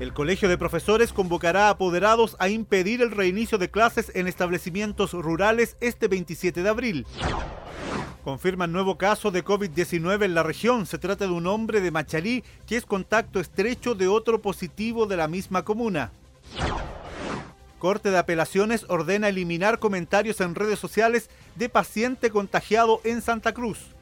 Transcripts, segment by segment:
El Colegio de Profesores convocará a apoderados a impedir el reinicio de clases en establecimientos rurales este 27 de abril. Confirman nuevo caso de COVID-19 en la región. Se trata de un hombre de Machalí que es contacto estrecho de otro positivo de la misma comuna. Corte de Apelaciones ordena eliminar comentarios en redes sociales de paciente contagiado en Santa Cruz.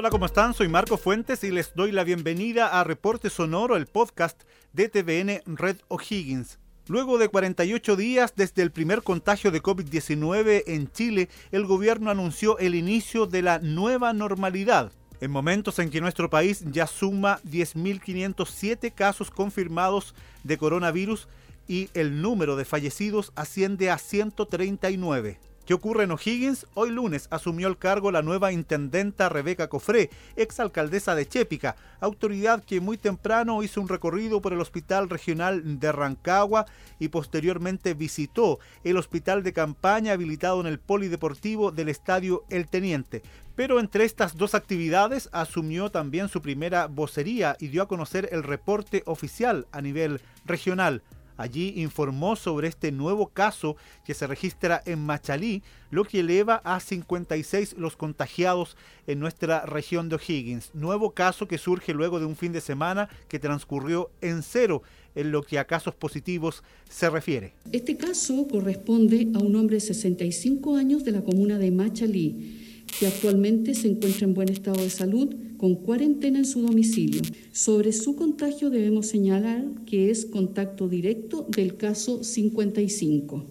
Hola, ¿cómo están? Soy Marco Fuentes y les doy la bienvenida a Reporte Sonoro, el podcast de TVN Red O'Higgins. Luego de 48 días desde el primer contagio de COVID-19 en Chile, el gobierno anunció el inicio de la nueva normalidad. En momentos en que nuestro país ya suma 10.507 casos confirmados de coronavirus y el número de fallecidos asciende a 139. ¿Qué ocurre en O'Higgins? Hoy lunes asumió el cargo la nueva intendenta Rebeca Cofré, exalcaldesa de Chépica, autoridad que muy temprano hizo un recorrido por el Hospital Regional de Rancagua y posteriormente visitó el hospital de campaña habilitado en el Polideportivo del Estadio El Teniente. Pero entre estas dos actividades asumió también su primera vocería y dio a conocer el reporte oficial a nivel regional. Allí informó sobre este nuevo caso que se registra en Machalí, lo que eleva a 56 los contagiados en nuestra región de O'Higgins. Nuevo caso que surge luego de un fin de semana que transcurrió en cero en lo que a casos positivos se refiere. Este caso corresponde a un hombre de 65 años de la comuna de Machalí que actualmente se encuentra en buen estado de salud con cuarentena en su domicilio. Sobre su contagio debemos señalar que es contacto directo del caso 55.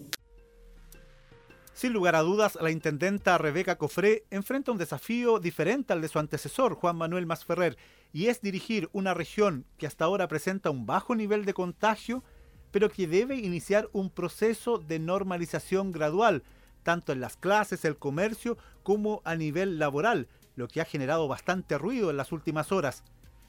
Sin lugar a dudas, la intendenta Rebeca Cofré enfrenta un desafío diferente al de su antecesor, Juan Manuel Masferrer, y es dirigir una región que hasta ahora presenta un bajo nivel de contagio, pero que debe iniciar un proceso de normalización gradual, tanto en las clases, el comercio, como a nivel laboral, lo que ha generado bastante ruido en las últimas horas.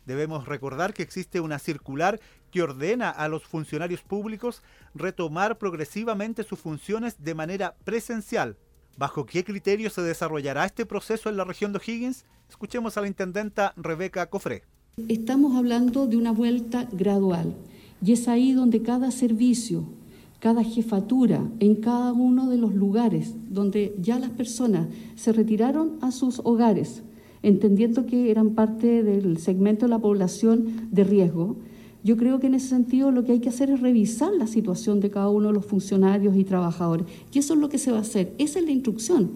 Debemos recordar que existe una circular que ordena a los funcionarios públicos retomar progresivamente sus funciones de manera presencial. ¿Bajo qué criterio se desarrollará este proceso en la región de O'Higgins? Escuchemos a la intendenta Rebeca Cofré. Estamos hablando de una vuelta gradual y es ahí donde cada servicio, cada jefatura, en cada uno de los lugares donde ya las personas se retiraron a sus hogares, entendiendo que eran parte del segmento de la población de riesgo. Yo creo que en ese sentido lo que hay que hacer es revisar la situación de cada uno de los funcionarios y trabajadores. Y eso es lo que se va a hacer. Esa es la instrucción.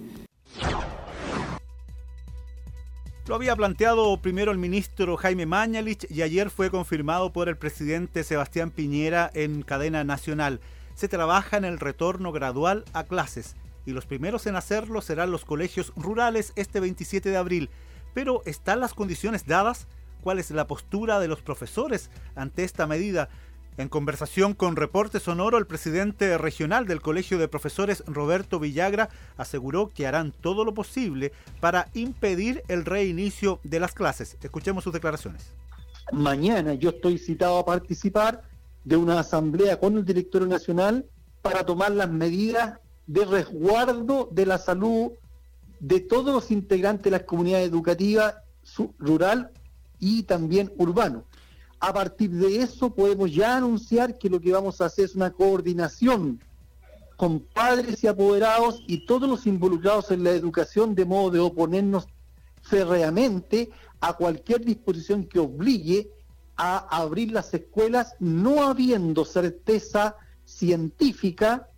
Lo había planteado primero el ministro Jaime Mañalich y ayer fue confirmado por el presidente Sebastián Piñera en cadena nacional se trabaja en el retorno gradual a clases y los primeros en hacerlo serán los colegios rurales este 27 de abril. Pero ¿están las condiciones dadas? ¿Cuál es la postura de los profesores ante esta medida? En conversación con Reporte Sonoro, el presidente regional del Colegio de Profesores, Roberto Villagra, aseguró que harán todo lo posible para impedir el reinicio de las clases. Escuchemos sus declaraciones. Mañana yo estoy citado a participar de una asamblea con el directorio nacional para tomar las medidas de resguardo de la salud de todos los integrantes de las comunidades educativas rural y también urbano. A partir de eso podemos ya anunciar que lo que vamos a hacer es una coordinación con padres y apoderados y todos los involucrados en la educación de modo de oponernos férreamente a cualquier disposición que obligue a abrir las escuelas no habiendo certeza científica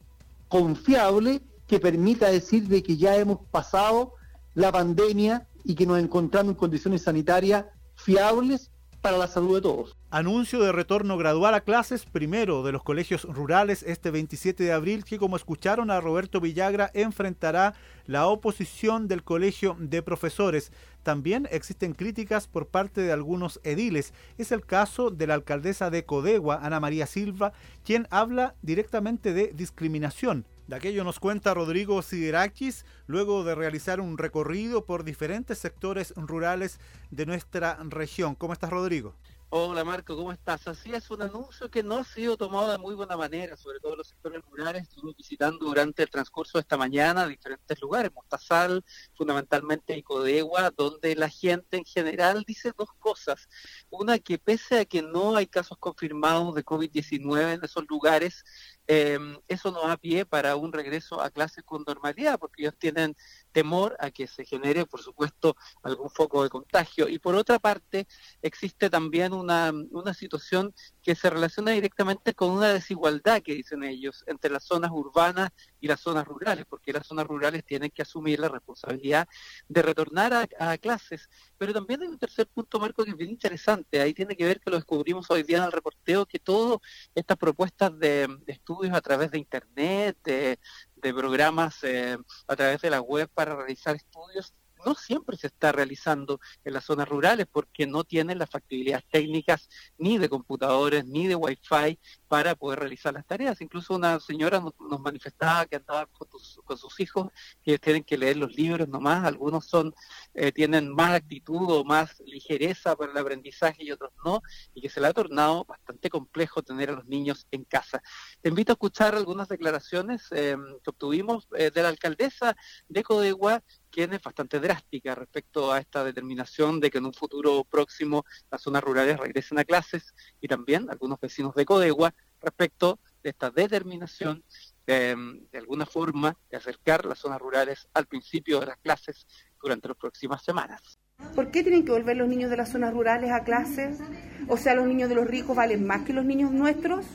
confiable que permita decir de que ya hemos pasado la pandemia y que nos encontramos en condiciones sanitarias fiables para la salud de todos. Anuncio de retorno gradual a clases primero de los colegios rurales este 27 de abril que como escucharon a Roberto Villagra enfrentará la oposición del colegio de profesores. También existen críticas por parte de algunos ediles. Es el caso de la alcaldesa de Codegua, Ana María Silva, quien habla directamente de discriminación. De aquello nos cuenta Rodrigo Siderakis luego de realizar un recorrido por diferentes sectores rurales de nuestra región. ¿Cómo estás, Rodrigo? Hola Marco, ¿cómo estás? Así es un anuncio que no ha sido tomado de muy buena manera, sobre todo los sectores rurales. Estuve visitando durante el transcurso de esta mañana diferentes lugares, Mostazal, fundamentalmente Icodegua, donde la gente en general dice dos cosas. Una, que pese a que no hay casos confirmados de COVID-19 en esos lugares, eh, eso no da pie para un regreso a clases con normalidad, porque ellos tienen temor a que se genere, por supuesto, algún foco de contagio. Y por otra parte, existe también una, una situación que se relaciona directamente con una desigualdad que dicen ellos entre las zonas urbanas y las zonas rurales, porque las zonas rurales tienen que asumir la responsabilidad de retornar a, clases. Pero también hay un tercer punto, Marco, que es bien interesante. Ahí tiene que ver que lo descubrimos hoy día en el reporteo, que todas estas propuestas de, de estudios a través de Internet, de, de programas eh, a través de la web para realizar estudios no siempre se está realizando en las zonas rurales porque no tienen las factibilidades técnicas ni de computadores ni de wifi para poder realizar las tareas. Incluso una señora nos, manifestaba que andaba con, sus hijos que tienen que leer los libros nomás, algunos son eh, tienen más actitud o más ligereza para el aprendizaje y otros no, y que se le ha tornado bastante complejo tener a los niños en casa. Te invito a escuchar algunas declaraciones eh, que obtuvimos eh, de la alcaldesa de Codegua es bastante drástica respecto a esta determinación de que en un futuro próximo las zonas rurales regresen a clases y también algunos vecinos de Codegua respecto de esta determinación em, de alguna forma de acercar las zonas rurales al principio de las clases durante las próximas semanas. ¿Por qué tienen que volver los niños de las zonas rurales a clases? O sea, los niños de los ricos valen más que los niños nuestros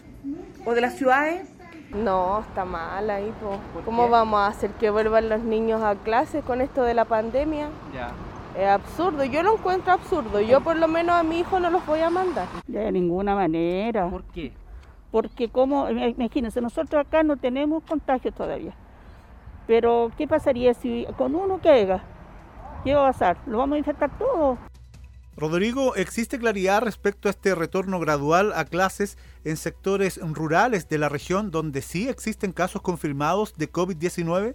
o de las ciudades. No, está mal ahí. ¿Cómo vamos a hacer que vuelvan los niños a clases con esto de la pandemia? Ya. Es absurdo, yo lo encuentro absurdo. Yo por lo menos a mi hijo no los voy a mandar. De ninguna manera. ¿Por qué? Porque como, imagínense, nosotros acá no tenemos contagio todavía. Pero, ¿qué pasaría si con uno caiga? ¿Qué va a pasar? ¿Lo vamos a infectar todos? Rodrigo, ¿existe claridad respecto a este retorno gradual a clases en sectores rurales de la región donde sí existen casos confirmados de COVID-19?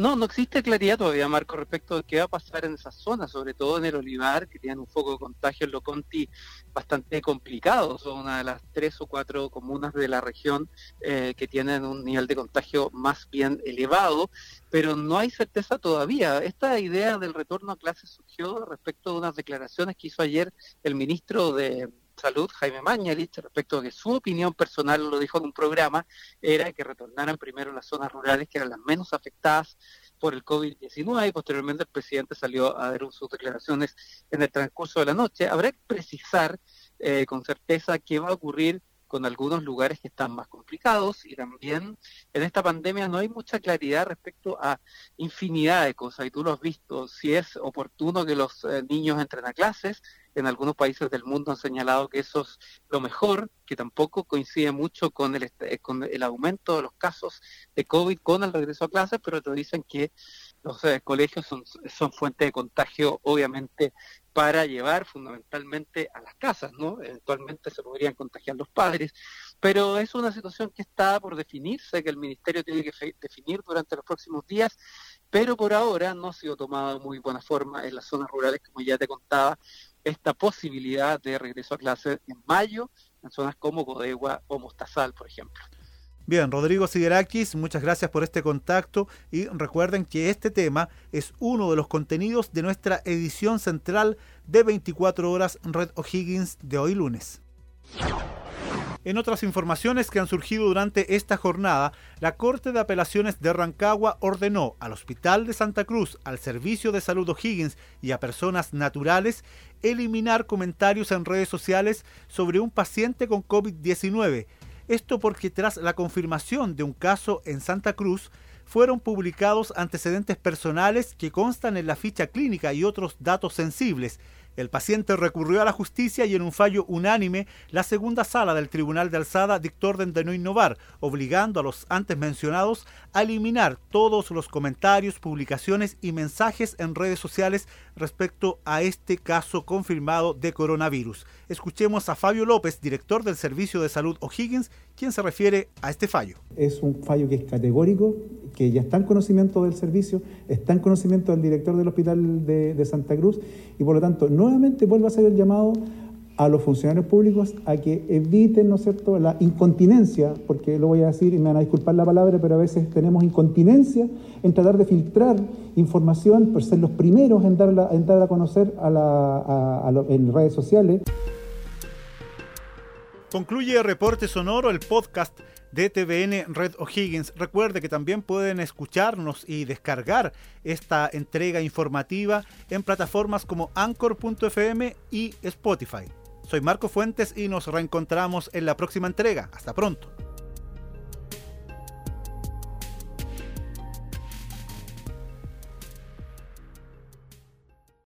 No, no existe claridad todavía, Marco, respecto de qué va a pasar en esa zona, sobre todo en el Olivar, que tiene un foco de contagio en Loconti bastante complicado. Son una de las tres o cuatro comunas de la región eh, que tienen un nivel de contagio más bien elevado, pero no hay certeza todavía. Esta idea del retorno a clases surgió respecto de unas declaraciones que hizo ayer el ministro de, Salud, Jaime Mañalich, respecto a que su opinión personal, lo dijo en un programa, era que retornaran primero las zonas rurales, que eran las menos afectadas por el COVID-19, y posteriormente el presidente salió a dar sus declaraciones en el transcurso de la noche. Habrá que precisar eh, con certeza qué va a ocurrir con algunos lugares que están más complicados y también en esta pandemia no hay mucha claridad respecto a infinidad de cosas y tú lo has visto, si es oportuno que los eh, niños entren a clases, en algunos países del mundo han señalado que eso es lo mejor, que tampoco coincide mucho con el, con el aumento de los casos de COVID con el regreso a clases, pero te dicen que los eh, colegios son, son fuente de contagio, obviamente, para llevar fundamentalmente a las casas, ¿no? Eventualmente se podrían contagiar los padres, pero es una situación que está por definirse, que el Ministerio tiene que definir durante los próximos días, pero por ahora no ha sido tomado de muy buena forma en las zonas rurales, como ya te contaba, esta posibilidad de regreso a clases en mayo en zonas como Codegua o Mostazal, por ejemplo. Bien, Rodrigo Siguerakis, muchas gracias por este contacto y recuerden que este tema es uno de los contenidos de nuestra edición central de 24 horas Red O'Higgins de hoy lunes. En otras informaciones que han surgido durante esta jornada, la Corte de Apelaciones de Rancagua ordenó al Hospital de Santa Cruz, al Servicio de Salud O'Higgins y a personas naturales eliminar comentarios en redes sociales sobre un paciente con COVID-19. Esto porque tras la confirmación de un caso en Santa Cruz, fueron publicados antecedentes personales que constan en la ficha clínica y otros datos sensibles el paciente recurrió a la justicia y en un fallo unánime, la segunda sala del Tribunal de Alzada dictó orden de no innovar, obligando a los antes mencionados a eliminar todos los comentarios, publicaciones y mensajes en redes sociales respecto a este caso confirmado de coronavirus. Escuchemos a Fabio López, director del Servicio de Salud O'Higgins, quien se refiere a este fallo. Es un fallo que es categórico, que ya está en conocimiento del servicio, está en conocimiento del director del Hospital de, Santa Cruz y por lo tanto nuevamente vuelve a hacer el llamado a los funcionarios públicos a que eviten, ¿no es cierto?, la incontinencia, porque lo voy a decir y me van a disculpar la palabra, pero a veces tenemos incontinencia en tratar de filtrar información, por ser los primeros en darla, en dar a conocer en redes sociales. Concluye Reporte Sonoro, el podcast de TVN Red O'Higgins. Recuerde que también pueden escucharnos y descargar esta entrega informativa en plataformas como Anchor.fm y Spotify. Soy Marco Fuentes y nos reencontramos en la próxima entrega. Hasta pronto.